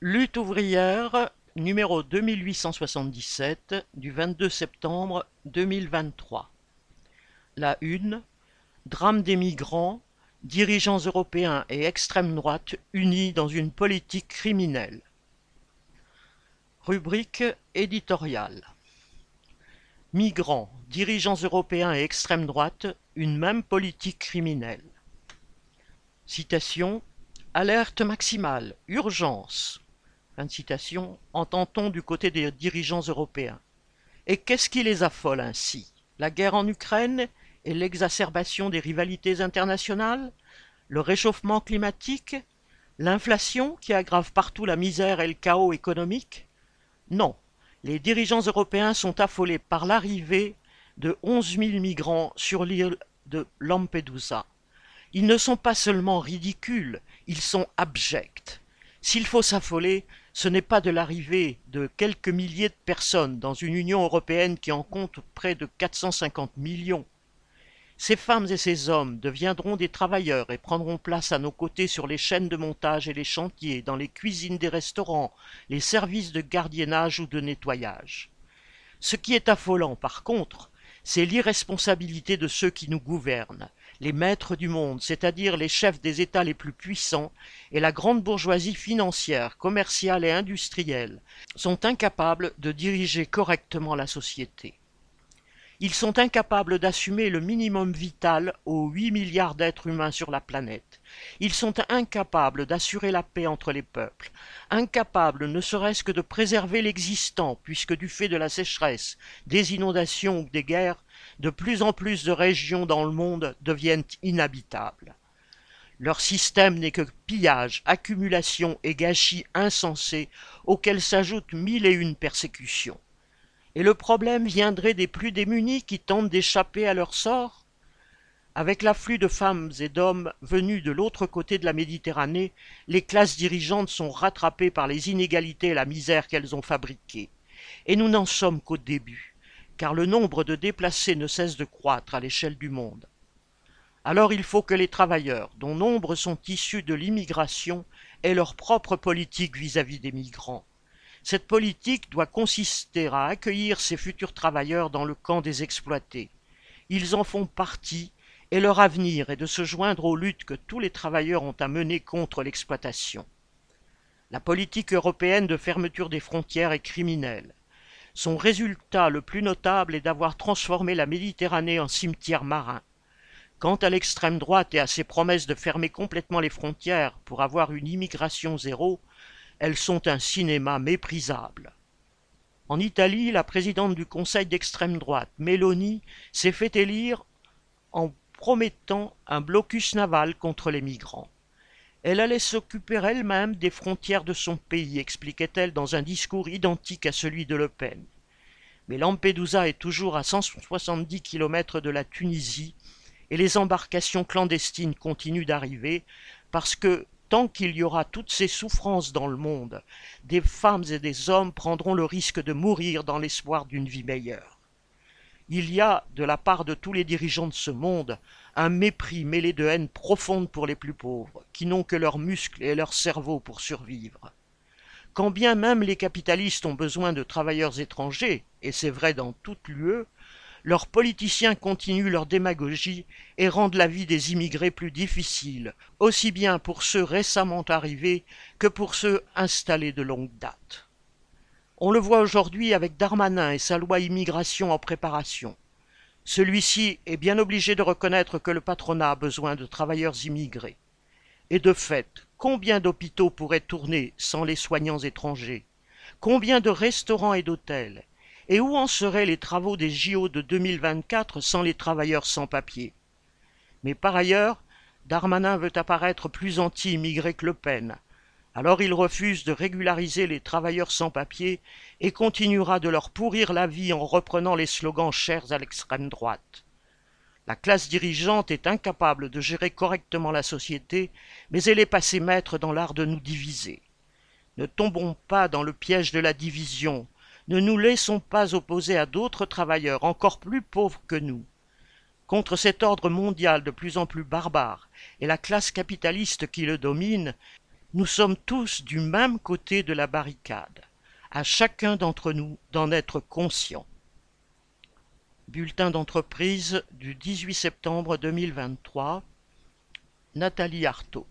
Lutte ouvrière numéro 2877 du 22 septembre 2023. La une Drame des migrants, dirigeants européens et extrême droite unis dans une politique criminelle. Rubrique éditoriale. Migrants, dirigeants européens et extrême droite, une même politique criminelle. Citation Alerte maximale, urgence. Fin citation, entend-on du côté des dirigeants européens? Et qu'est-ce qui les affole ainsi? La guerre en Ukraine et l'exacerbation des rivalités internationales? Le réchauffement climatique? L'inflation qui aggrave partout la misère et le chaos économique? Non, les dirigeants européens sont affolés par l'arrivée de onze mille migrants sur l'île de Lampedusa. Ils ne sont pas seulement ridicules, ils sont abjects. S'il faut s'affoler, ce n'est pas de l'arrivée de quelques milliers de personnes dans une Union européenne qui en compte près de 450 millions. Ces femmes et ces hommes deviendront des travailleurs et prendront place à nos côtés sur les chaînes de montage et les chantiers, dans les cuisines des restaurants, les services de gardiennage ou de nettoyage. Ce qui est affolant, par contre, c'est l'irresponsabilité de ceux qui nous gouvernent, les maîtres du monde, c'est-à-dire les chefs des États les plus puissants, et la grande bourgeoisie financière, commerciale et industrielle, sont incapables de diriger correctement la société. Ils sont incapables d'assumer le minimum vital aux huit milliards d'êtres humains sur la planète. Ils sont incapables d'assurer la paix entre les peuples, incapables ne serait-ce que de préserver l'existant, puisque du fait de la sécheresse, des inondations ou des guerres, de plus en plus de régions dans le monde deviennent inhabitables. Leur système n'est que pillage, accumulation et gâchis insensés auxquels s'ajoutent mille et une persécutions. Et le problème viendrait des plus démunis qui tentent d'échapper à leur sort? Avec l'afflux de femmes et d'hommes venus de l'autre côté de la Méditerranée, les classes dirigeantes sont rattrapées par les inégalités et la misère qu'elles ont fabriquées. Et nous n'en sommes qu'au début, car le nombre de déplacés ne cesse de croître à l'échelle du monde. Alors il faut que les travailleurs, dont nombre sont issus de l'immigration, aient leur propre politique vis-à-vis -vis des migrants. Cette politique doit consister à accueillir ces futurs travailleurs dans le camp des exploités. Ils en font partie, et leur avenir est de se joindre aux luttes que tous les travailleurs ont à mener contre l'exploitation. La politique européenne de fermeture des frontières est criminelle. Son résultat le plus notable est d'avoir transformé la Méditerranée en cimetière marin. Quant à l'extrême droite et à ses promesses de fermer complètement les frontières pour avoir une immigration zéro, elles sont un cinéma méprisable. En Italie, la présidente du Conseil d'extrême droite, Meloni, s'est fait élire en promettant un blocus naval contre les migrants. Elle allait s'occuper elle-même des frontières de son pays, expliquait-elle dans un discours identique à celui de Le Pen. Mais Lampedusa est toujours à 170 kilomètres de la Tunisie et les embarcations clandestines continuent d'arriver parce que Tant qu'il y aura toutes ces souffrances dans le monde, des femmes et des hommes prendront le risque de mourir dans l'espoir d'une vie meilleure. Il y a, de la part de tous les dirigeants de ce monde, un mépris mêlé de haine profonde pour les plus pauvres, qui n'ont que leurs muscles et leur cerveau pour survivre. Quand bien même les capitalistes ont besoin de travailleurs étrangers, et c'est vrai dans toute l'UE, leurs politiciens continuent leur démagogie et rendent la vie des immigrés plus difficile, aussi bien pour ceux récemment arrivés que pour ceux installés de longue date. On le voit aujourd'hui avec Darmanin et sa loi immigration en préparation. Celui-ci est bien obligé de reconnaître que le patronat a besoin de travailleurs immigrés. Et de fait, combien d'hôpitaux pourraient tourner sans les soignants étrangers? Combien de restaurants et d'hôtels? Et où en seraient les travaux des JO de 2024 sans les travailleurs sans papier? Mais par ailleurs, Darmanin veut apparaître plus anti-immigré que Le Pen. Alors il refuse de régulariser les travailleurs sans papier et continuera de leur pourrir la vie en reprenant les slogans chers à l'extrême droite. La classe dirigeante est incapable de gérer correctement la société, mais elle est passée maître dans l'art de nous diviser. Ne tombons pas dans le piège de la division, ne nous laissons pas opposer à d'autres travailleurs encore plus pauvres que nous. Contre cet ordre mondial de plus en plus barbare et la classe capitaliste qui le domine, Nous sommes tous du même côté de la barricade. À chacun d'entre nous d'en être conscient. Bulletin d'entreprise du 18 septembre 2023. Nathalie Arthaud.